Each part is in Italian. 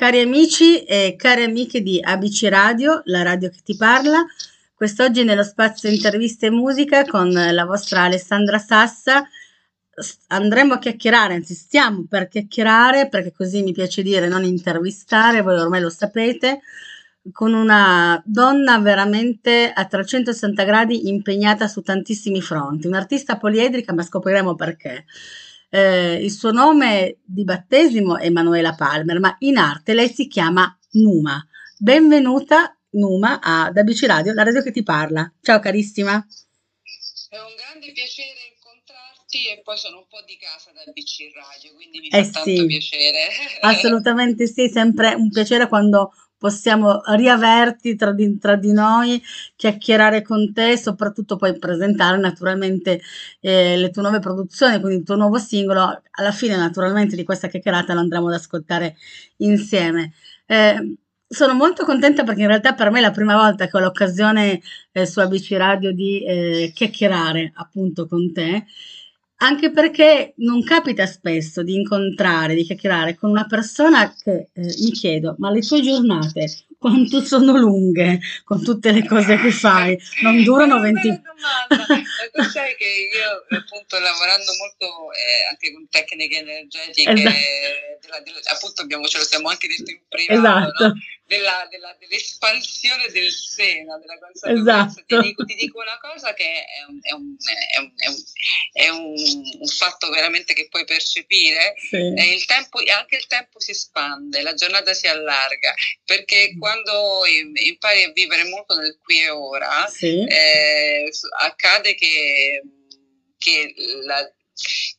Cari amici e cari amiche di ABC Radio, la radio che ti parla, quest'oggi nello spazio interviste e musica con la vostra Alessandra Sassa andremo a chiacchierare, anzi stiamo per chiacchierare, perché così mi piace dire, non intervistare, voi ormai lo sapete, con una donna veramente a 360 gradi impegnata su tantissimi fronti, un'artista poliedrica, ma scopriremo perché. Eh, il suo nome di battesimo è Emanuela Palmer, ma in arte lei si chiama Numa. Benvenuta Numa ad ABC Radio, la radio che ti parla. Ciao carissima. È un grande piacere incontrarti e poi sono un po' di casa da ABC Radio, quindi mi eh fa sì, tanto piacere. Assolutamente sì, sempre un piacere quando possiamo riaverti tra di, tra di, noi, chiacchierare con te, soprattutto poi presentare naturalmente eh, le tue nuove produzioni, quindi il tuo nuovo singolo. Alla fine, naturalmente, di questa chiacchierata lo andremo ad ascoltare insieme. Eh, sono molto contenta perché in realtà per me è la prima volta che ho l'occasione eh, su ABC Radio di eh, chiacchierare appunto con te anche perché non capita spesso di incontrare, di chiacchierare con una persona che eh, mi chiedo, ma le tue giornate quanto sono lunghe con tutte le cose che fai? Non durano 20 minuti. Tu sai che io appunto lavorando molto eh, anche con tecniche energetiche, esatto. della, della, appunto abbiamo, ce lo siamo anche detto in privato, esatto. no? della, della, dell'espansione del seno, della consapevolezza. Esatto. Ti, dico, ti, dico, una cosa che è, un, è, un, è, un, è un, un, fatto veramente che puoi percepire, sì. eh, il tempo, anche il tempo si espande, la giornata si allarga, perché mm. quando impari a vivere molto nel qui e ora, sì. eh, accade che, che la,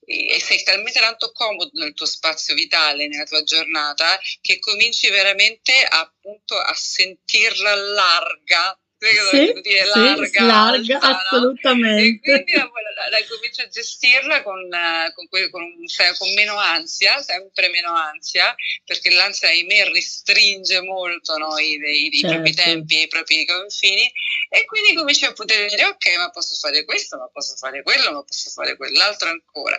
e sei talmente tanto comodo nel tuo spazio vitale, nella tua giornata, che cominci veramente appunto a sentirla larga sì, dire larga, sì, larga alta, assolutamente. No? E quindi la, la, la, comincio a gestirla con, con, con, con, meno ansia, sempre meno ansia, perché l'ansia ahimè restringe molto no, i, i, i certo. propri tempi e i propri confini e quindi cominci a poter dire ok ma posso fare questo, ma posso fare quello, ma posso fare quell'altro ancora.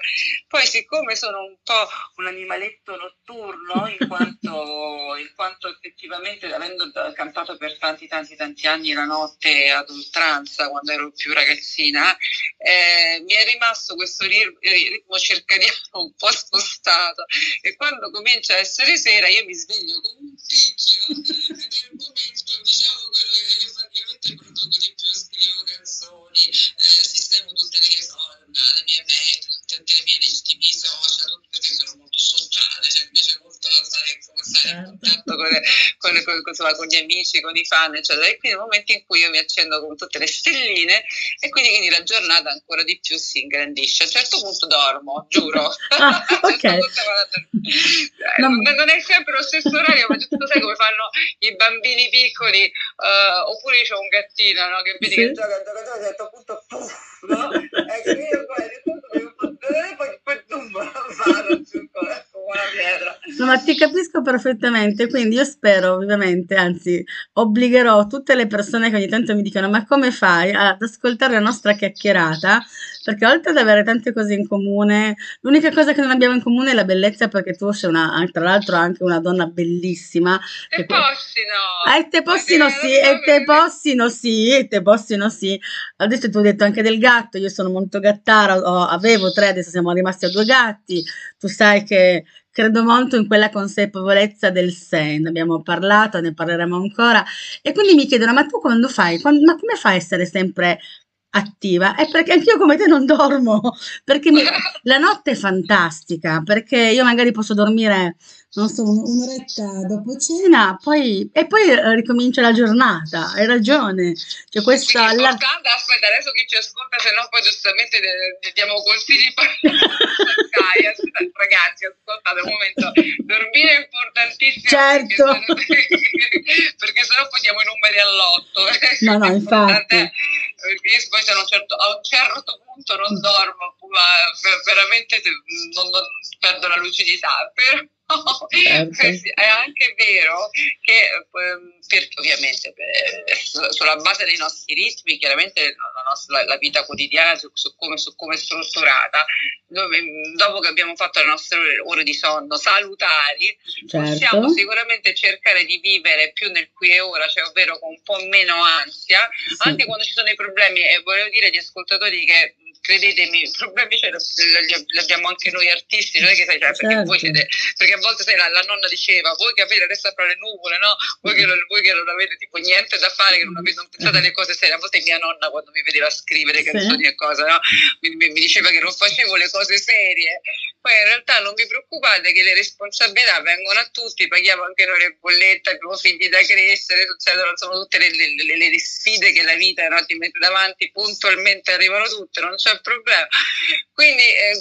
Poi siccome sono un po' un animaletto notturno, in quanto, in quanto effettivamente avendo cantato per tanti tanti tanti anni la notte ad oltranza quando ero più ragazzina, eh, mi è rimasto questo ritmo circadiano un po' spostato. E quando comincia a essere sera io mi sveglio con un picchio ed è il momento, diciamo, quello che io praticamente produco di più, scrivo canzoni, eh, sistemo tutte le, so, le mie mail, tutte le mie, i miei social, perché sono molto sociale, cioè molto stare, in contatto con, con, con, insomma, con, gli amici, con i fan, eccetera. E quindi è il momento in cui io mi accendo con tutte le stelline e quindi, quindi la giornata ancora di più si ingrandisce. A un certo punto dormo, giuro. Ah, okay. non, non, è sempre lo stesso orario, ma tu sai come fanno i bambini piccoli, uh, oppure c'è un gattino no? che vedi sì. che gioca, gioca, gioca, a un certo punto, no? E quindi io poi, poi, poi, poi, No, ma ti capisco perfettamente, quindi io spero ovviamente, anzi obbligherò tutte le persone che ogni tanto mi dicono ma come fai ad ascoltare la nostra chiacchierata perché oltre ad avere tante cose in comune, l'unica cosa che non abbiamo in comune è la bellezza, perché tu sei una, tra l'altro anche una donna bellissima. E possino! Eh, te possino sì, e te possino sì, e te possino sì. Adesso tu hai detto anche del gatto, io sono molto gattara, ho, avevo tre, adesso siamo rimasti a due gatti. Tu sai che credo molto in quella consapevolezza del sé, ne abbiamo parlato, ne parleremo ancora, e quindi mi chiedono, ma tu quando fai, quando, ma come fai a essere sempre attiva è perché anch'io come te non dormo perché mi, la notte è fantastica perché io magari posso dormire non so un'oretta dopo cena poi, e poi eh, ricomincia la giornata hai ragione. Cioè questa la... aspetta adesso chi ci ascolta se no poi giustamente diamo consigli per ragazzi ascoltate un momento dormire è importantissimo certo. perché, perché sennò poi diamo i numeri all'otto no no infatti perché poi a un certo, a un certo punto non dormo, ma veramente non, non perdo la lucidità. Però certo. è anche vero che ehm, perché ovviamente per, sulla base dei nostri ritmi, chiaramente la, nostra, la vita quotidiana su, su, come, su, come, è strutturata, dopo che abbiamo fatto le nostre ore di sonno salutari, certo. possiamo sicuramente cercare di vivere più nel qui e ora, cioè ovvero con un po' meno ansia, sì. anche quando ci sono i problemi, e volevo dire agli ascoltatori che credetemi, i problemi ce li abbiamo anche noi artisti, non è che sai, cioè, perché, certo. voi siete, perché a volte sai, la, la, nonna diceva, voi che avete adesso fra le nuvole, no? Voi che, voi che, non avete tipo niente da fare, che non, avete, non pensate alle cose serie, a volte mia nonna quando mi vedeva scrivere canzoni sì. e cose, no? mi, mi, diceva che non facevo le cose serie, poi in realtà non vi preoccupate che le responsabilità vengono a tutti, paghiamo anche noi le bollette, abbiamo figli da crescere, succedono sono tutte le, le, le, le sfide che la vita no, ti mette davanti, puntualmente arrivano tutte, non c'è problema. Quindi, eh,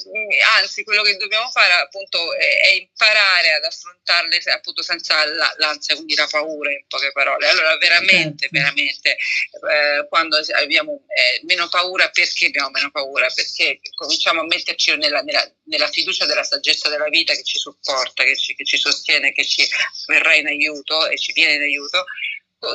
anzi, quello che dobbiamo fare appunto è, è imparare ad affrontarle appunto senza la, l'ansia, quindi la paura in poche parole. Allora, veramente, certo. veramente, eh, quando abbiamo eh, meno paura, perché abbiamo meno paura? Perché cominciamo a metterci nella, nella, nella fiducia fiducia della saggezza della vita che ci supporta, che ci, che ci sostiene, che ci verrà in aiuto e ci viene in aiuto,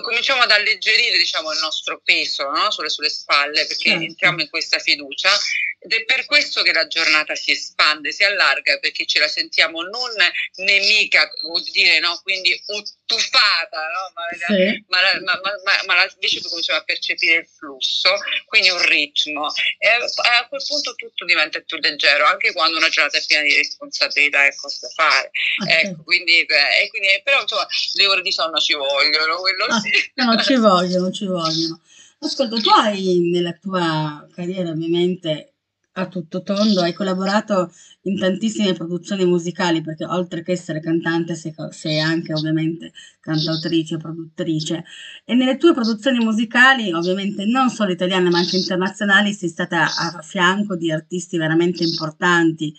cominciamo ad alleggerire diciamo, il nostro peso no? sulle, sulle, spalle perché certo. entriamo in questa fiducia ed è per questo che la giornata si espande, si allarga perché ce la sentiamo non nemica, vuol dire no? quindi tuffata, no? ma, sì. ma, ma, ma, invece poi cominciamo a percepire il flusso, quindi un ritmo e a quel punto tutto diventa più leggero anche quando una giornata è piena di responsabilità e cose da fare. Okay. Ecco, quindi, eh, quindi, però insomma le ore di sonno ci vogliono, quello ah, No, ci vogliono, ci vogliono. Ascolta, tu hai nella tua carriera ovviamente a tutto tondo, hai collaborato in tantissime produzioni musicali perché oltre che essere cantante sei, sei anche ovviamente cantautrice, produttrice e nelle tue produzioni musicali ovviamente non solo italiane ma anche internazionali sei stata a fianco di artisti veramente importanti.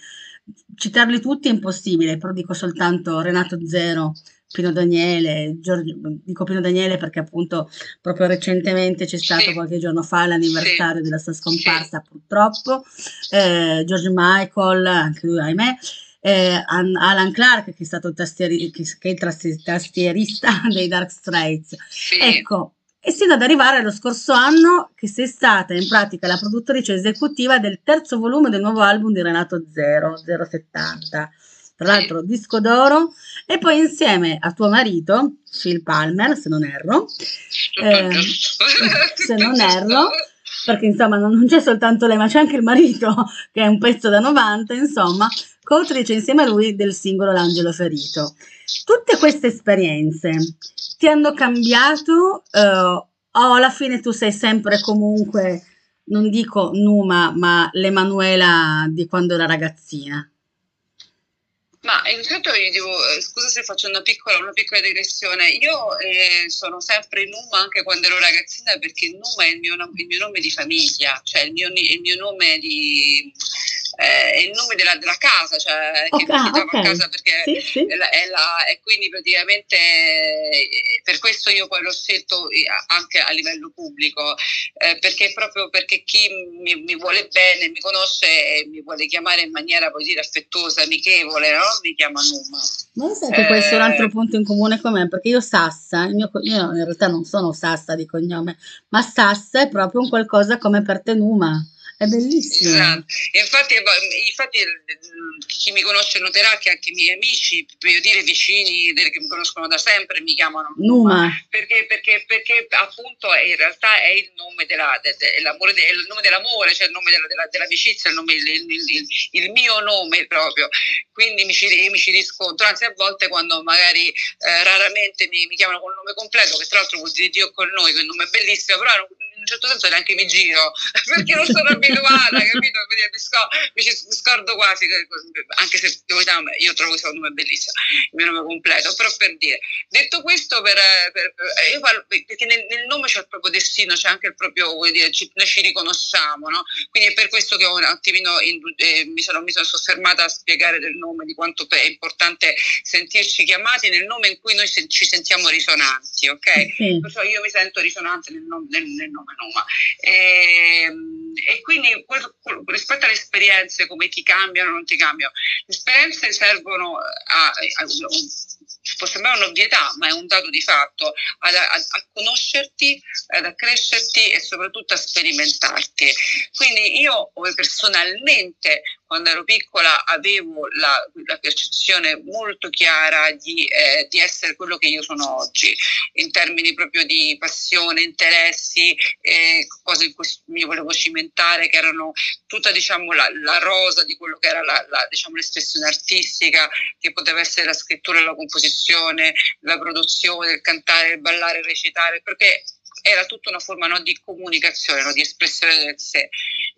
Citarli tutti è impossibile, però dico soltanto Renato Zero, Pino Daniele, Giorgio, dico Pino Daniele perché appunto proprio recentemente c'è stato sì. qualche giorno fa l'anniversario sì. della sua scomparsa sì. purtroppo, eh, George Michael, anche lui ahimè, eh, Alan Clark che è stato il, tastieri, che, che il tastierista dei Dark Straits. Ecco, e sino ad arrivare allo scorso anno che sei stata in pratica la produttrice esecutiva del terzo volume del nuovo album di Renato Zero, 070 tra l'altro disco d'oro, e poi insieme a tuo marito, Phil Palmer, se non erro, eh, se non erro, perché insomma non, c'è soltanto lei, ma c'è anche il marito, che è un pezzo da 90, insomma, coautrice insieme a lui del singolo L'Angelo Ferito. Tutte queste esperienze ti hanno cambiato eh, o alla fine tu sei sempre comunque, non dico Numa, ma l'Emanuela di quando era ragazzina? Ma intanto io devo, eh, scusa se faccio una piccola, una piccola digressione, io eh, sono sempre Numa anche quando ero ragazzina perché Numa è il mio, il mio nome di famiglia, cioè il mio, il mio nome di, eh, è il nome della, della casa, cioè okay, che mi okay. a casa perché sì, sì. È la, è la, e quindi praticamente eh, per questo io poi l'ho scelto eh, anche a livello pubblico, eh, perché proprio perché chi mi, mi, vuole bene, mi conosce e mi vuole chiamare in maniera, dire, affettuosa, amichevole, no? mi chiama Numa. Ma sai che questo è un altro punto in comune con me, perché io Sassa, mio, io in realtà non sono Sassa di cognome, ma Sassa è proprio un qualcosa come per te Numa. È bellissimo. Esatto. Infatti, infatti, chi mi conosce noterà che anche i miei amici, per dire vicini che mi conoscono da sempre, mi chiamano Numa. Perché, perché, perché appunto in realtà è il nome, della, de, de, de, il nome dell'amore, cioè il nome della, della, dell'amicizia, il, nome, il, il, il, mio nome proprio. Quindi mi ci, mi ci riscontro, anzi a volte quando magari eh, raramente mi, mi, chiamano con il nome completo, che tra l'altro vuol dire Dio con noi, che è un nome bellissimo, però un certo senso neanche mi giro, perché non sono abituata, capito? Mi, scor- mi scordo quasi, anche se io trovo questo nome bellissimo, il mio nome completo, però per dire. Detto questo, per, per, io parlo, perché nel, nel, nome c'è il proprio destino, c'è anche il proprio, vuol dire, ci, noi ci riconosciamo, no? Quindi è per questo che un attimino in, eh, mi, sono, mi sono soffermata a spiegare del nome, di quanto è importante sentirci chiamati nel nome in cui noi se, ci sentiamo risonanti, ok? Sì. Perciò io mi sento risonante nel nome, nel, nel nome Numa. E, ehm, e quindi rispetto alle esperienze, come ti cambiano o non ti cambiano, le esperienze servono a, a, a può sembrare un'ovvietà, ma è un dato di fatto, a, a, a, conoscerti, ad accrescerti e soprattutto a sperimentarti. Quindi io personalmente quando ero piccola avevo la, la percezione molto chiara di, eh, di, essere quello che io sono oggi, in termini proprio di passione, interessi, eh, cose in cui mi volevo cimentare, che erano tutta diciamo, la, la rosa di quello che era la, la, diciamo, l'espressione artistica, che poteva essere la scrittura la composizione, la produzione, il cantare, il ballare, il recitare, perché era tutta una forma no, di comunicazione, no, di espressione del sé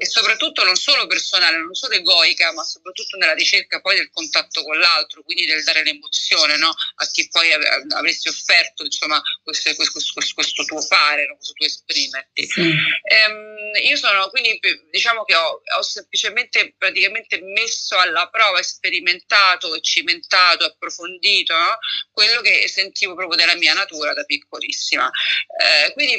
e soprattutto non solo personale, non solo egoica, ma soprattutto nella ricerca poi del contatto con l'altro, quindi del dare l'emozione no, a chi poi av- avresti offerto insomma, questo, questo, questo, questo tuo fare, questo tuo esprimerti. Sì. Ehm, io sono quindi diciamo che ho, ho, semplicemente praticamente messo alla prova, sperimentato, cimentato, approfondito quello che sentivo proprio della mia natura da piccolissima. Eh, quindi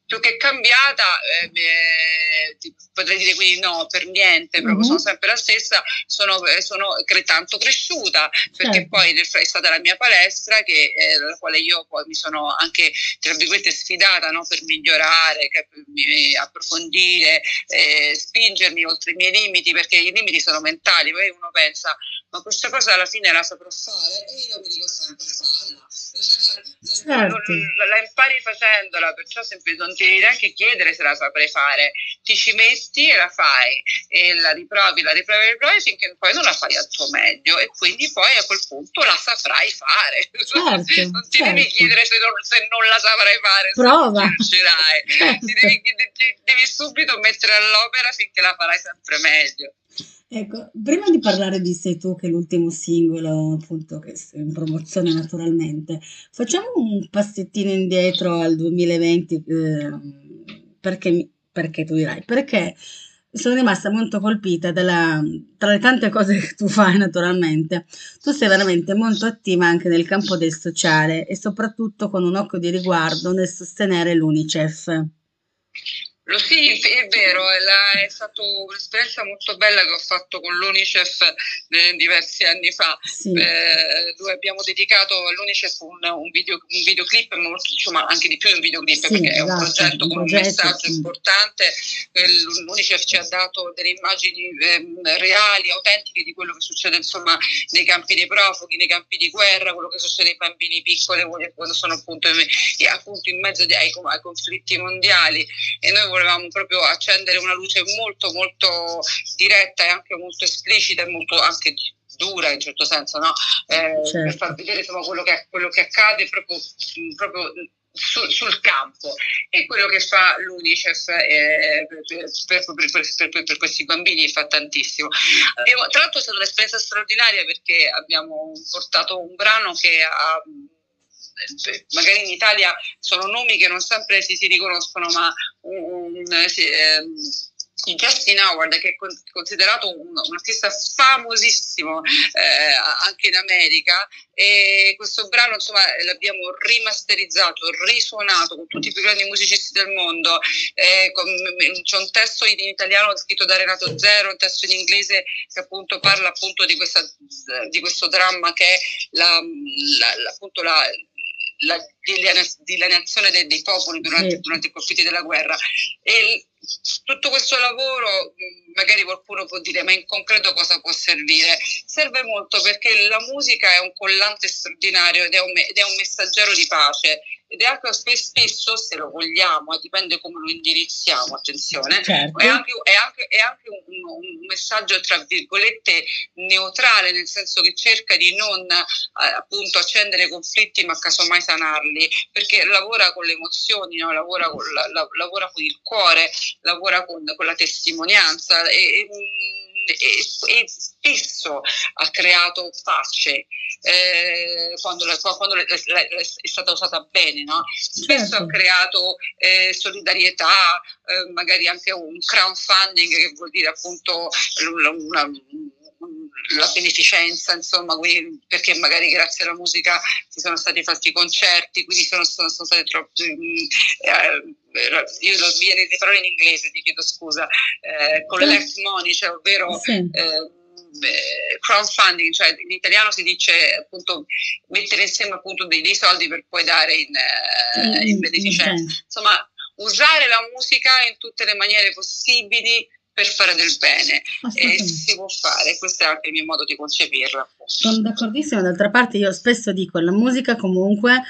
più che cambiata, eh, potrei dire quindi no, per niente, proprio mm-hmm. sono sempre la stessa, sono, eh, sono tanto cresciuta perché certo. poi è stata la mia palestra che, eh, la quale io poi mi sono anche tra virgolette sfidata no, per migliorare, per approfondire, eh, spingermi oltre i miei limiti perché i limiti sono mentali, poi uno pensa ma questa cosa alla fine la saprò fare e io mi dico sempre falla. Certo. La impari facendola, perciò sempre non ti devi neanche chiedere se la saprai fare, ti ci metti e la fai e la riprovi, la riprovi, la riprovi finché poi non la fai al tuo meglio e quindi poi a quel punto la saprai fare. Certo, non ti certo. devi chiedere se non, se non, la saprai fare, prova. Certo. Ti devi, devi subito mettere all'opera finché la farai sempre meglio. Ecco, prima di parlare di Sei tu, che è l'ultimo singolo, appunto, che è in promozione naturalmente, facciamo un passettino indietro al 2020, eh, perché, perché tu dirai, perché sono rimasta molto colpita dalla, tra le tante cose che tu fai naturalmente, tu sei veramente molto attiva anche nel campo del sociale e soprattutto con un occhio di riguardo nel sostenere l'UNICEF. Lo sì, è vero, è, la, è stata un'esperienza molto bella che ho fatto con l'UNICEF eh, diversi anni fa, sì. eh, dove abbiamo dedicato all'UNICEF un, un, video, un videoclip, molto, insomma anche di più un videoclip sì, perché esatto, è un esatto, progetto un con progetto, un messaggio sì. importante, l'UNICEF ci ha dato delle immagini eh, reali, autentiche di quello che succede insomma, nei campi dei profughi, nei campi di guerra, quello che succede ai bambini piccoli quando sono appunto, appunto in mezzo ai, ai conflitti mondiali e noi volevamo proprio accendere una luce molto molto diretta e anche molto esplicita e molto anche dura in certo senso, no? eh, certo. per far vedere insomma, quello, che, quello che accade proprio, proprio sul, sul, campo e quello che fa l'UNICEF eh, per, per, per, per, questi bambini fa tantissimo. Abbiamo, tra l'altro è stata un'esperienza straordinaria perché abbiamo portato un brano che ha magari in Italia sono nomi che non sempre si, si riconoscono, ma un, un, si, ehm, Justin Howard, che è considerato un, un artista famosissimo eh, anche in America, e questo brano insomma l'abbiamo rimasterizzato, risuonato con tutti i più grandi musicisti del mondo. Eh, con, c'è un testo in italiano scritto da Renato Zero, un testo in inglese che appunto parla appunto di, questa, di questo dramma che è la, la, la, appunto la la dilaniazione dei, dei popoli durante, durante, i conflitti della guerra. E tutto questo lavoro, magari qualcuno può dire, ma in concreto cosa può servire? Serve molto perché la musica è un collante straordinario ed è un, ed è un messaggero di pace ed è anche spesso, se lo vogliamo, dipende come lo indirizziamo, attenzione, certo. è anche, è anche, è anche un, un, messaggio tra virgolette neutrale, nel senso che cerca di non eh, appunto accendere conflitti ma casomai sanarli, perché lavora con le emozioni, no? lavora, con la, la, lavora, con il cuore, lavora con, con la testimonianza e, e e, e, spesso ha creato pace eh, quando, la, quando la, la, è stata usata bene, no? spesso certo. ha creato eh, solidarietà, eh, magari anche un crowdfunding che vuol dire appunto una, la beneficenza, insomma, perché magari grazie alla musica si sono stati fatti concerti, quindi sono, sono, sono stati troppo, eh, io lo viene le parole in inglese, ti chiedo scusa, eh, collect money, cioè ovvero sì. eh, crowdfunding, cioè in italiano si dice appunto mettere insieme appunto dei, dei soldi per poi dare in, eh, in beneficenza. Insomma, usare la musica in tutte le maniere possibili per fare del bene e si può fare, questo è anche il mio modo di concepirla. Sono d'accordissimo, d'altra parte io spesso dico la musica comunque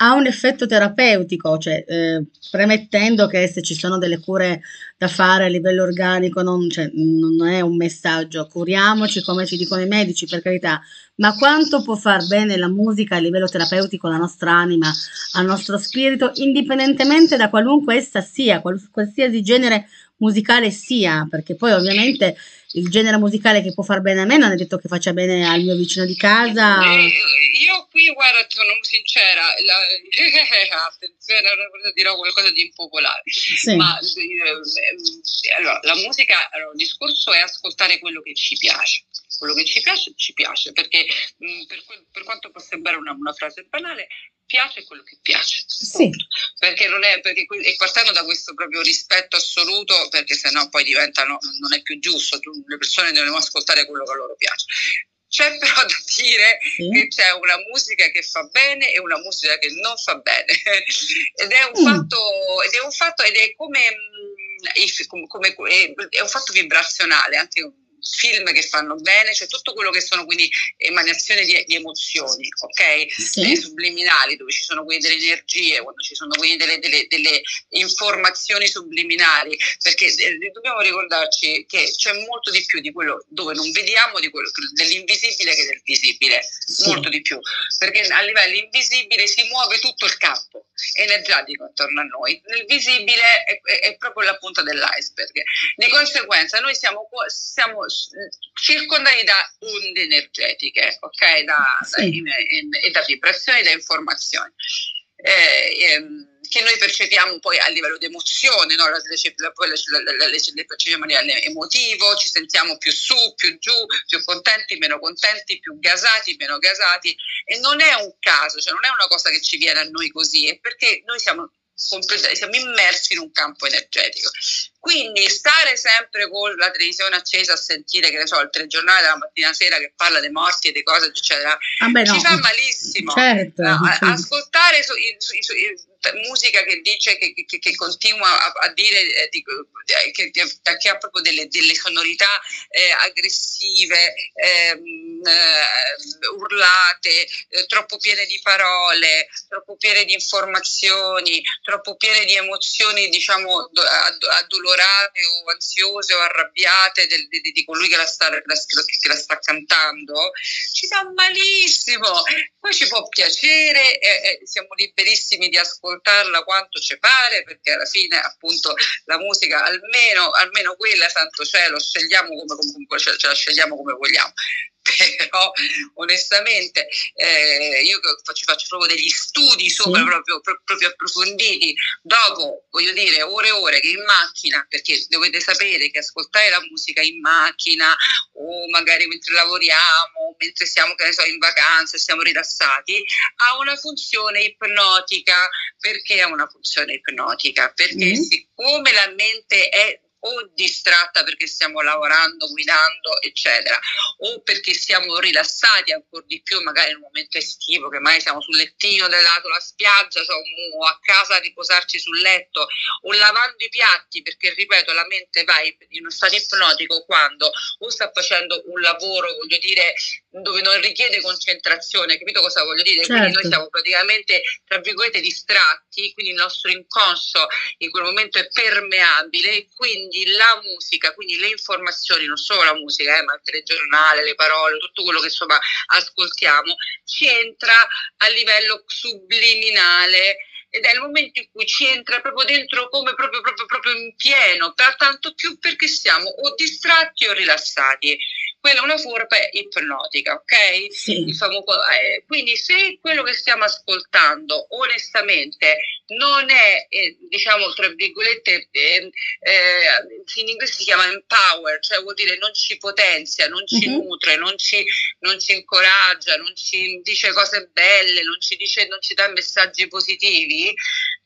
ha un effetto terapeutico, cioè eh, premettendo che se ci sono delle cure da fare a livello organico non, cioè, non è un messaggio, curiamoci come ci dicono i medici per carità, ma quanto può far bene la musica a livello terapeutico alla nostra anima, al nostro spirito, indipendentemente da qualunque essa sia, qualsiasi genere musicale sia, perché poi ovviamente il genere musicale che può far bene a me non è detto che faccia bene al mio vicino di casa. Eh, io qui, guarda, sono sincera, la, attenzione, dirò qualcosa di impopolare, sì. ma eh, allora, la musica, allora, il discorso è ascoltare quello che ci piace quello che ci piace, ci piace, perché mh, per, per, quanto possa sembrare una, una, frase banale, piace quello che piace. Sì. Perché non è, perché, e partendo da questo proprio rispetto assoluto, perché sennò poi diventano, non è più giusto, tu, le persone devono ascoltare quello che a loro piace. C'è però da dire sì. che c'è una musica che fa bene e una musica che non fa bene. ed, è un mm. fatto, ed è un fatto, ed è come, mm, come, come è un fatto vibrazionale, anche film che fanno bene, cioè tutto quello che sono quindi emanazioni di, di emozioni, ok? Sì. Subliminali, dove ci sono quindi delle energie, quando ci sono quindi delle, delle, delle informazioni subliminali, perché eh, dobbiamo ricordarci che c'è molto di più di quello dove non vediamo, di quello, dell'invisibile che del visibile, sì. molto di più, perché a livello invisibile si muove tutto il campo energetico attorno a noi, il visibile è, è, è proprio la punta dell'iceberg. Di conseguenza noi siamo, siamo circondati da onde energetiche, ok? Da, sì. da, in, in, e da vibrazioni da informazioni. Eh, ehm, che noi percepiamo poi a livello di emozione, no? poi le, percepiamo a livello emotivo, ci sentiamo più su, più giù, più contenti, meno contenti, più gasati, meno gasati e non è un caso, cioè non è una cosa che ci viene a noi così, è perché noi siamo siamo immersi in un campo energetico. Quindi stare sempre con la televisione accesa a sentire, che ne so, il telegiornale della mattina sera che parla dei morti e di cose, eccetera, ah beh, no. ci fa malissimo. Certo. ascoltare su, su, su, musica che dice che, che, che continua a, a dire eh, di, eh, che, che, ha proprio delle, delle sonorità eh, aggressive, ehm, eh, urlate, eh, troppo piene di parole, troppo piene di informazioni, troppo piene di emozioni, diciamo, addolorate o ansiose o arrabbiate del, di, di, colui che la, sta, la, che la sta cantando, ci fa malissimo. Poi ci può piacere, siamo liberissimi di ascoltare ascoltarla quanto ci pare, perché alla fine appunto la musica, almeno, almeno quella, santo cielo, scegliamo come, come, ce la scegliamo come vogliamo però onestamente eh, io faccio, faccio, proprio degli studi sopra sì. proprio, proprio, approfonditi dopo voglio dire ore e ore che in macchina perché dovete sapere che ascoltare la musica in macchina o magari mentre lavoriamo mentre siamo che ne so in vacanza siamo rilassati ha una funzione ipnotica perché ha una funzione ipnotica perché mm. siccome la mente è o distratta perché stiamo lavorando, guidando, eccetera, o perché siamo rilassati ancora di più, magari un momento estivo, che mai siamo sul lettino della, sulla spiaggia cioè, o a casa a riposarci sul letto, o lavando i piatti, perché ripeto, la mente va in uno stato ipnotico quando o sta facendo un lavoro, voglio dire, dove non richiede concentrazione, capito cosa voglio dire? Certo. Quindi noi certo. siamo praticamente, tra virgolette, distratti, quindi il nostro inconscio in quel momento è permeabile, quindi quindi la musica, quindi le informazioni, non solo la musica, eh, ma il telegiornale, le parole, tutto quello che insomma ascoltiamo, ci entra a livello subliminale ed è il momento in cui ci entra proprio dentro come proprio, proprio, proprio in pieno, per tanto più perché siamo o distratti o rilassati. Quella è una forma ipnotica, ok? Sì. Famoso, eh, quindi se quello che stiamo ascoltando onestamente non è, eh, diciamo, tra virgolette, eh, eh, in inglese si chiama empower, cioè vuol dire non ci potenzia, non ci uh-huh. nutre, non ci, non ci, incoraggia, non ci dice cose belle, non ci, dice, non ci dà messaggi positivi, be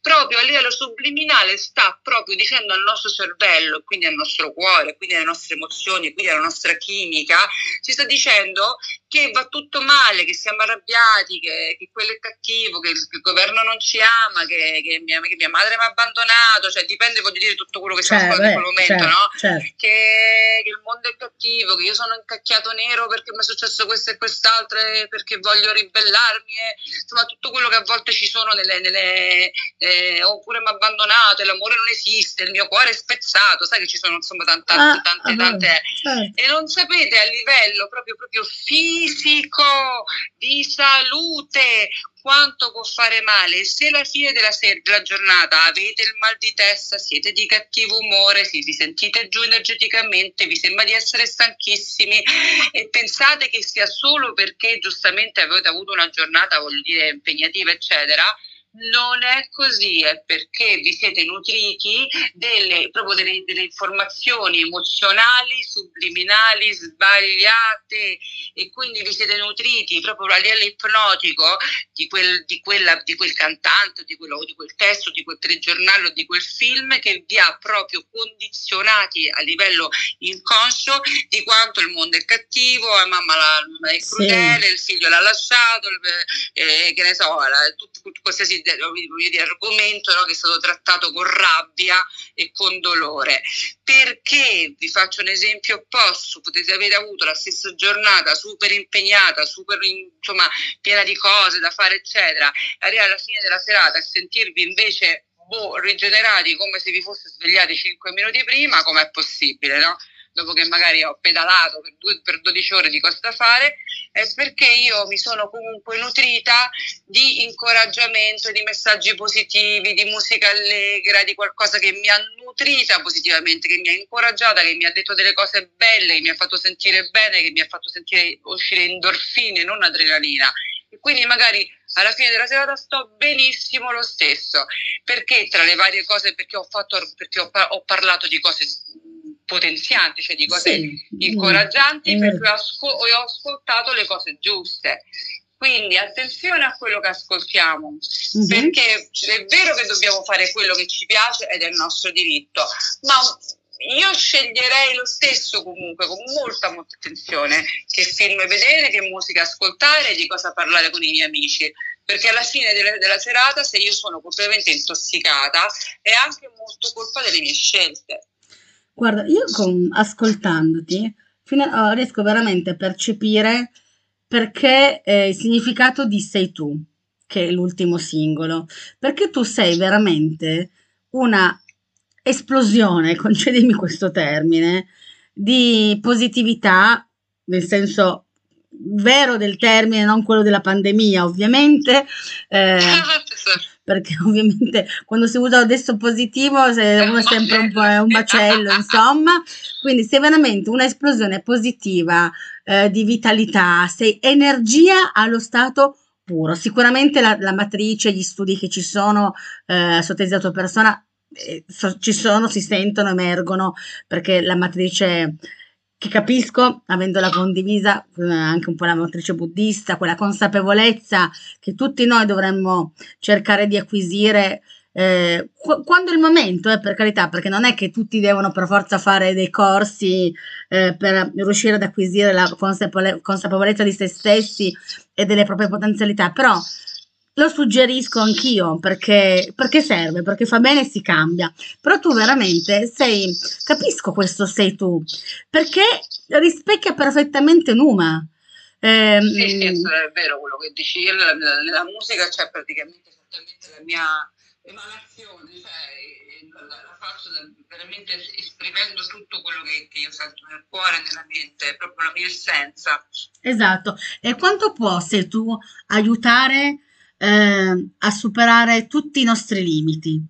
proprio a livello subliminale sta proprio dicendo al nostro cervello, quindi al nostro cuore, quindi alle nostre emozioni, quindi alla nostra chimica, ci sta dicendo che va tutto male, che siamo arrabbiati, che, che quello è cattivo, che il, che il, governo non ci ama, che, che, mia, che mia, madre mi ha abbandonato, cioè dipende, voglio dire, tutto quello che stiamo facendo in quel momento, certo, no? Certo. Che, il mondo è cattivo, che io sono incacchiato nero perché mi è successo questo e quest'altro e perché voglio ribellarmi, e, insomma tutto quello che a volte ci sono nelle... nelle eh, oppure mi ha abbandonato, l'amore non esiste, il mio cuore è spezzato, sai che ci sono insomma tante, ah, tante, tante, ah, certo. e non sapete a livello proprio, proprio fisico di salute, quanto può fare male. Se alla fine della, ser- della giornata avete il mal di testa, siete di cattivo umore, si, vi sentite giù energeticamente, vi sembra di essere stanchissimi e pensate che sia solo perché giustamente avete avuto una giornata, voglio dire, impegnativa, eccetera, non è così, è perché vi siete nutriti delle, proprio delle, delle, informazioni emozionali, subliminali, sbagliate e quindi vi siete nutriti proprio a livello ipnotico di quel, di quella, di quel cantante, di, quello, di quel testo, di quel telegiornale o di quel film che vi ha proprio condizionati a livello inconscio di quanto il mondo è cattivo, la mamma la, è crudele, sì. il figlio l'ha lasciato, eh, che ne so, la, tutto, qualsiasi dire, argomento no, che è stato trattato con rabbia e con dolore. Perché vi faccio un esempio opposto, potete avere avuto la stessa giornata super impegnata, super insomma piena di cose da fare, eccetera, arrivare alla fine della serata e sentirvi invece boh, rigenerati come se vi foste svegliati 5 minuti prima, com'è possibile, no? Dopo che magari ho pedalato per, due, per 12 ore di cosa da fare, è perché io mi sono comunque nutrita di incoraggiamento, di messaggi positivi, di musica allegra, di qualcosa che mi ha nutrita positivamente, che mi ha incoraggiata, che mi ha detto delle cose belle, che mi ha fatto sentire bene, che mi ha fatto sentire uscire endorfine, non adrenalina. E quindi magari alla fine della serata sto benissimo lo stesso, perché tra le varie cose, perché ho, fatto, perché ho, ho parlato di cose potenzianti, cioè di cose sì. incoraggianti, mm. perché ho, ascol- ho ascoltato le cose giuste. Quindi attenzione a quello che ascoltiamo, mm-hmm. perché è vero che dobbiamo fare quello che ci piace ed è il nostro diritto, ma io sceglierei lo stesso comunque con molta molta attenzione che film vedere, che musica ascoltare, di cosa parlare con i miei amici, perché alla fine della, della serata se io sono completamente intossicata è anche molto colpa delle mie scelte. Guarda, io con, ascoltandoti fino a, oh, riesco veramente a percepire perché eh, il significato di Sei tu, che è l'ultimo singolo, perché tu sei veramente una esplosione, concedimi questo termine, di positività, nel senso vero del termine, non quello della pandemia, ovviamente. Eh, perché ovviamente quando si usa adesso positivo uno è sempre un po' un macello, insomma. Quindi sei veramente un'esplosione positiva eh, di vitalità, sei energia allo stato puro. Sicuramente la, la matrice, gli studi che ci sono eh, sotto la tua persona eh, so, ci sono, si sentono, emergono, perché la matrice che capisco, avendola condivisa, eh, anche un po' la matrice buddista, quella consapevolezza che tutti noi dovremmo cercare di acquisire eh, quando è il momento, eh, per carità, perché non è che tutti devono per forza fare dei corsi eh, per riuscire ad acquisire la consapevole- consapevolezza di se stessi e delle proprie potenzialità, però lo suggerisco anch'io perché, perché serve, perché fa bene e si cambia. Però tu veramente sei, capisco questo sei tu, perché rispecchia perfettamente Numa. Eh, sì, sì, è vero quello che dici. La, la, la musica c'è praticamente esattamente la mia emanazione, cioè la, la faccio veramente esprimendo tutto quello che, che, io sento nel cuore, nella mente, proprio la mia essenza. Esatto. E quanto può se tu aiutare eh, a superare tutti i nostri limiti.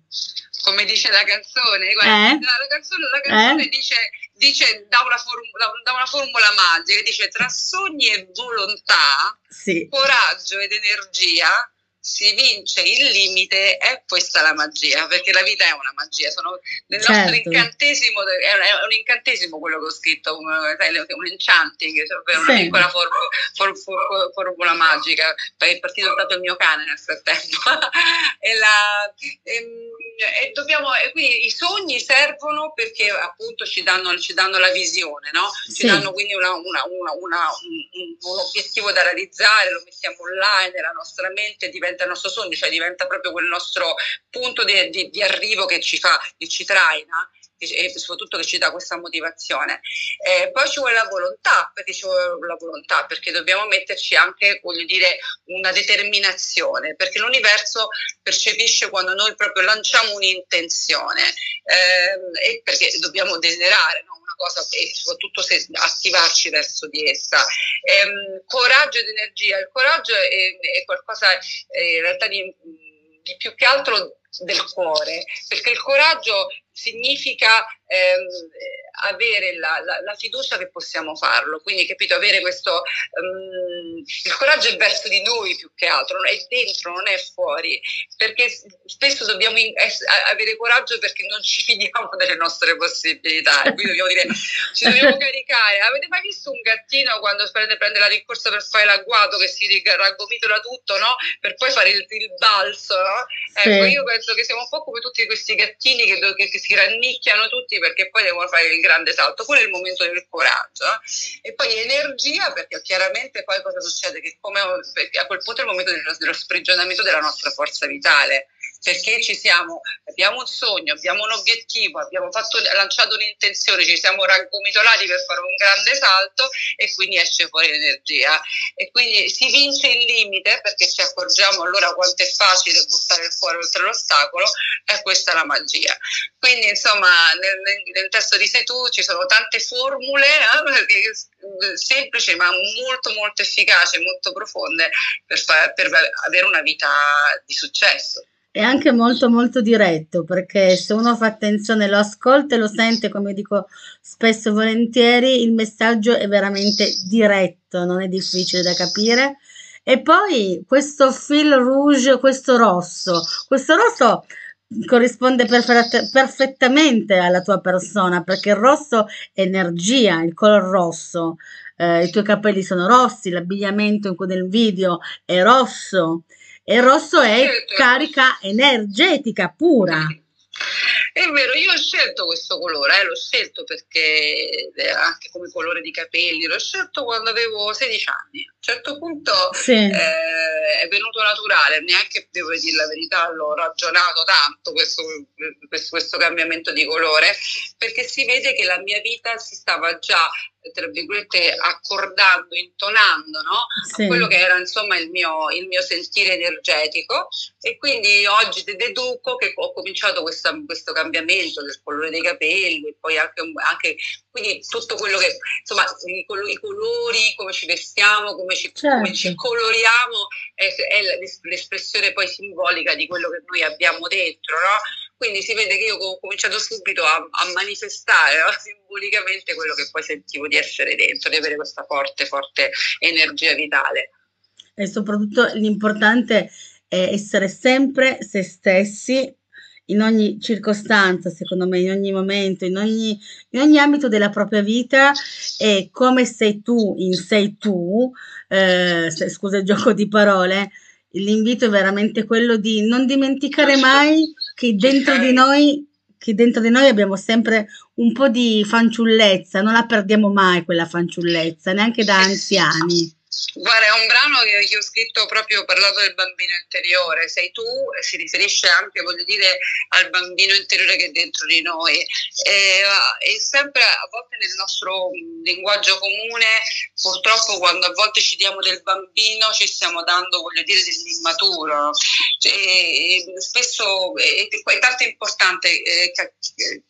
Come dice la canzone, guarda, eh? la, canzone, la canzone eh? dice, dice da, una formula, da, una formula, magica, dice tra sogni e volontà, sì. coraggio ed energia, si vince il limite, è questa la magia, perché la vita è una magia. Sono, nel certo. nostro incantesimo, è un incantesimo quello che ho scritto, un, un enchanting, cioè una sì. piccola formula, for, for, formula magica. È partito stato il mio cane nel frattempo. e, la, e, ehm, e, dobbiamo, e quindi i sogni servono perché appunto ci danno, ci danno la visione, no? ci sì. danno quindi una, una, una, un, un, obiettivo da realizzare, lo mettiamo online nella nostra mente, diventa il nostro sogno, cioè diventa proprio quel nostro punto di, di, di arrivo che ci fa, che ci traina e soprattutto che ci dà questa motivazione. Eh, poi ci vuole la volontà, perché ci vuole la volontà, perché dobbiamo metterci anche, voglio dire, una determinazione, perché l'universo percepisce quando noi proprio lanciamo un'intenzione eh, perché dobbiamo desiderare no? cosa e soprattutto se attivarci verso di essa. Eh, coraggio ed energia, il coraggio è, è qualcosa eh, in realtà di, di più che altro del cuore, perché il coraggio significa ehm, avere la, la, la, fiducia che possiamo farlo, quindi capito, avere questo, um, il coraggio è verso di noi più che altro, è dentro, non è fuori, perché spesso dobbiamo in, es, avere coraggio perché non ci fidiamo delle nostre possibilità, quindi dobbiamo dire, ci dobbiamo caricare. Avete mai visto un gattino quando prende, prende la rincorsa per fare l'agguato che si raggomitola tutto, no? Per poi fare il, il balzo, no? Ecco, io penso che siamo un po' come tutti questi gattini che, che, che si rannicchiano tutti perché poi devono fare il grande salto, quello è il momento del coraggio. Eh. E poi energia, perché chiaramente poi cosa succede? Che come a quel punto è il momento dello, dello sprigionamento della nostra forza vitale perché ci siamo, abbiamo un sogno, abbiamo un obiettivo, abbiamo fatto, lanciato un'intenzione, ci siamo raggomitolati per fare un grande salto e quindi esce fuori l'energia. E quindi si vince il limite perché ci accorgiamo allora quanto è facile buttare il cuore oltre l'ostacolo e questa è la magia. Quindi insomma nel, nel testo di Sei tu ci sono tante formule eh, semplici ma molto molto efficaci, molto profonde per, far, per avere una vita di successo è anche molto molto diretto perché se uno fa attenzione, lo ascolta e lo sente, come dico spesso e volentieri, il messaggio è veramente diretto, non è difficile da capire. E poi questo fil rouge, questo rosso, questo rosso corrisponde perfett- perfettamente alla tua persona perché il rosso è energia, il color rosso. Eh, I tuoi capelli sono rossi, l'abbigliamento nel video è rosso e il rosso è carica energetica pura. È vero, io ho scelto questo colore, eh, l'ho scelto perché anche come colore di capelli, l'ho scelto quando avevo 16 anni. A un certo punto sì. eh, è venuto naturale, neanche devo dire la verità, l'ho ragionato tanto questo, questo, questo cambiamento di colore, perché si vede che la mia vita si stava già tra virgolette accordando, intonando no? sì. a quello che era insomma il mio, il mio, sentire energetico e quindi oggi deduco che ho cominciato questa, questo cambiamento del colore dei capelli e poi anche, anche quindi tutto quello che insomma i, i colori, come ci vestiamo, come ci, certo. come ci coloriamo è, è, l'espressione poi simbolica di quello che noi abbiamo dentro no? Quindi si vede che io ho cominciato subito a, a manifestare no? simbolicamente quello che poi sentivo di essere dentro, di avere questa forte, forte energia vitale. E soprattutto l'importante è essere sempre se stessi in ogni circostanza, secondo me, in ogni momento, in ogni, in ogni ambito della propria vita e come sei tu in sei tu, eh, scusa il gioco di parole, l'invito è veramente quello di non dimenticare mai che dentro di noi che dentro di noi abbiamo sempre un po' di fanciullezza, non la perdiamo mai quella fanciullezza, neanche da anziani. Guarda, è un brano che, che ho scritto proprio parlato del bambino interiore, sei tu si riferisce anche, voglio dire, al bambino interiore che è dentro di noi. E, e sempre a volte nel nostro linguaggio comune, purtroppo quando a volte ci diamo del bambino ci stiamo dando, voglio dire, dell'immaturo. E, e spesso è, è tanto importante eh,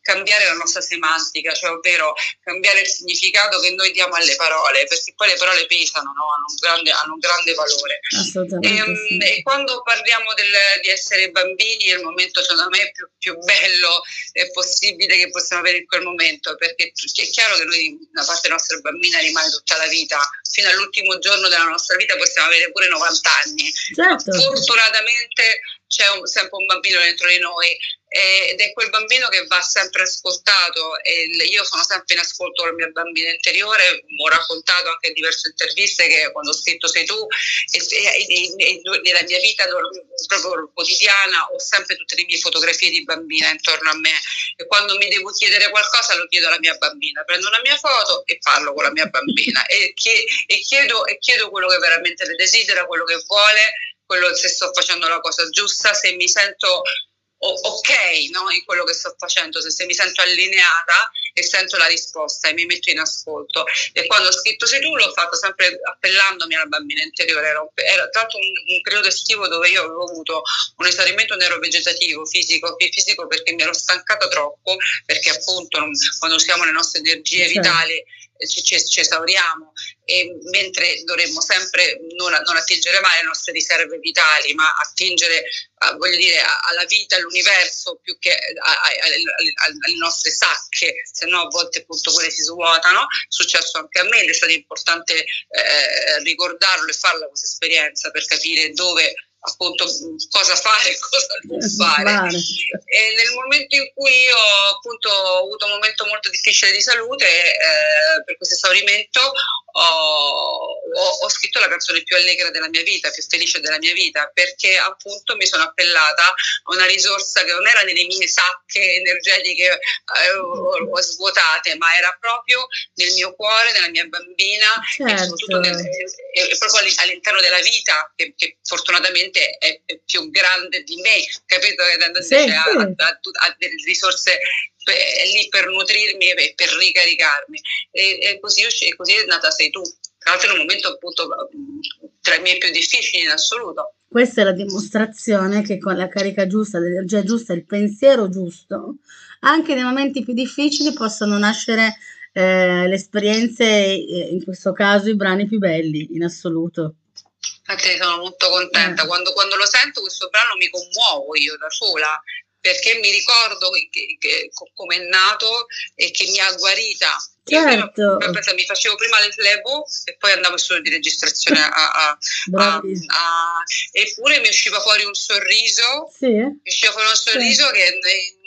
cambiare la nostra semantica, cioè ovvero cambiare il significato che noi diamo alle parole, perché poi le parole pesano, no? Hanno, un grande, hanno, un grande, valore. E, ehm, sì. e, quando parliamo del, di essere bambini è il momento secondo me più, più bello e possibile che possiamo avere in quel momento, perché è chiaro che noi una parte nostra bambina rimane tutta la vita, fino all'ultimo giorno della nostra vita possiamo avere pure 90 anni. Certo. Fortunatamente c'è un, sempre un bambino dentro di noi ed è quel bambino che va sempre ascoltato io sono sempre in ascolto con la mia bambina interiore, ho raccontato anche in diverse interviste che quando ho scritto Sei tu e, e, e, nella mia vita proprio quotidiana ho sempre tutte le mie fotografie di bambina intorno a me e quando mi devo chiedere qualcosa lo chiedo alla mia bambina, prendo una mia foto e parlo con la mia bambina e, chiedo, e chiedo quello che veramente le desidera, quello che vuole quello se sto facendo la cosa giusta, se mi sento ok no, in quello che sto facendo, se, se, mi sento allineata e sento la risposta e mi metto in ascolto. E quando ho scritto Sei tu l'ho fatto sempre appellandomi alla bambina interiore, era, era tra l'altro un, un, periodo estivo dove io avevo avuto un esaurimento neurovegetativo fisico, fisico perché mi ero stancata troppo, perché appunto quando usiamo le nostre energie certo. vitali ci, ci, ci esauriamo, mentre dovremmo sempre non, non, attingere mai alle nostre riserve vitali, ma attingere a, voglio dire, alla vita, all'universo più che alle nostre sacche, se no a volte appunto quelle si svuotano. È successo anche a me ed è stato importante eh, ricordarlo e farla questa esperienza per capire dove appunto cosa fare e cosa non fare. E nel momento in cui io appunto ho avuto un momento molto difficile di salute eh, per questo esaurimento ho, ho, ho, scritto la canzone più allegra della mia vita, più felice della mia vita, perché appunto mi sono appellata a una risorsa che non era nelle mie sacche energetiche eh, svuotate, ma era proprio nel mio cuore, nella mia bambina certo. e soprattutto nel, e proprio all'interno della vita, che, che fortunatamente è, è, più grande di me, capito? Che sì, sì. Ha, ha, ha, delle risorse è lì per nutrirmi e per ricaricarmi. E, e così, così, è nata Sei tu. Tra l'altro in un momento appunto tra i miei più difficili in assoluto. Questa è la dimostrazione che con la carica giusta, l'energia giusta, il pensiero giusto, anche nei momenti più difficili possono nascere eh, le esperienze, in questo caso i brani più belli in assoluto. Infatti sono molto contenta, eh. quando, quando, lo sento questo brano mi commuovo io da sola, perché mi ricordo che, che, come è nato e che mi ha guarita. Certo. Io mi facevo prima le flebo e poi andavo solo di registrazione a, a, a, a, eppure mi usciva fuori un sorriso, sì. mi usciva fuori un sorriso sì. che,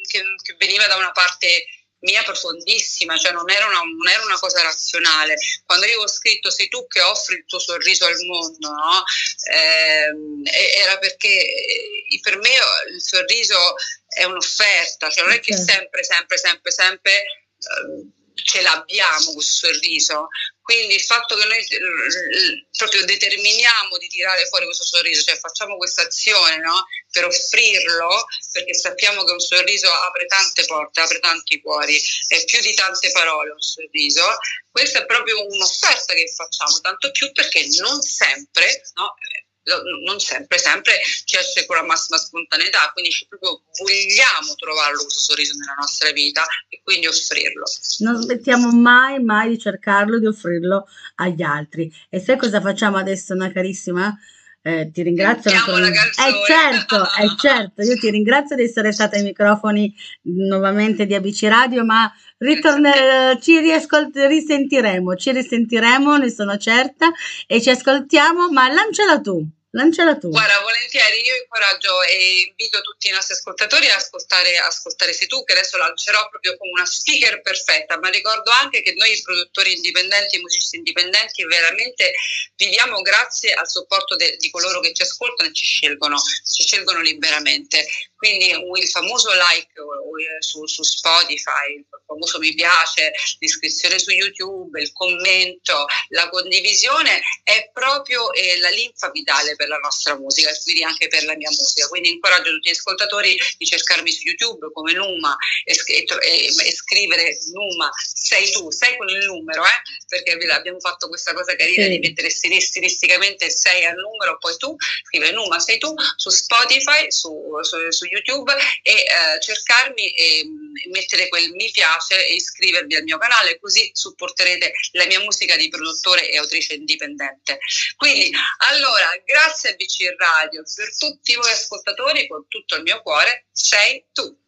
che, che veniva da una parte mia profondissima, cioè non era, una, non era, una, cosa razionale. Quando io ho scritto sei tu che offri il tuo sorriso al mondo, no? eh, era perché eh, per me il sorriso è un'offerta, cioè non è che sempre, sempre, sempre, sempre eh, ce l'abbiamo questo sorriso. Quindi il fatto che noi proprio determiniamo di tirare fuori questo sorriso, cioè facciamo questa azione no? per offrirlo, perché sappiamo che un sorriso apre tante porte, apre tanti cuori, è più di tante parole un sorriso, questa è proprio un'offerta che facciamo, tanto più perché non sempre, no? Non sempre, sempre con la massima spontaneità, quindi proprio vogliamo trovarlo questo sorriso nella nostra vita e quindi offrirlo. Non smettiamo mai, mai di cercarlo, di offrirlo agli altri. E sai cosa facciamo adesso, una carissima? Eh, ti ringrazio. La eh certo, eh certo, io ti ringrazio di essere stata ai microfoni nuovamente di ABC Radio, ma ritorne, ci riascolt- risentiremo, ci risentiremo, ne sono certa, e ci ascoltiamo, ma lanciala tu. Lanciala tu. Guarda, volentieri, io incoraggio e invito tutti i nostri ascoltatori a ascoltare, ascoltare Se tu, che adesso lancerò proprio come una speaker perfetta, ma ricordo anche che noi produttori indipendenti e musicisti indipendenti veramente viviamo grazie al supporto de, di coloro che ci ascoltano e ci scelgono, ci scelgono liberamente. Quindi il famoso like su, su Spotify, il famoso mi piace, l'iscrizione su YouTube, il commento, la condivisione è proprio eh, la linfa vitale per la nostra musica e quindi anche per la mia musica. Quindi incoraggio tutti gli ascoltatori di cercarmi su YouTube come Numa e, e, e scrivere Numa, sei tu, sei con il numero, eh? perché abbiamo fatto questa cosa carina sì. di mettere stilisticamente sei al numero, poi tu scrive Numa, sei tu su Spotify, su, su, su YouTube e eh, cercarmi e mettere quel mi piace e iscrivervi al mio canale, così supporterete la mia musica di produttore e autrice indipendente. Quindi, allora, grazie a BC Radio per tutti voi ascoltatori, con tutto il mio cuore, sei tu.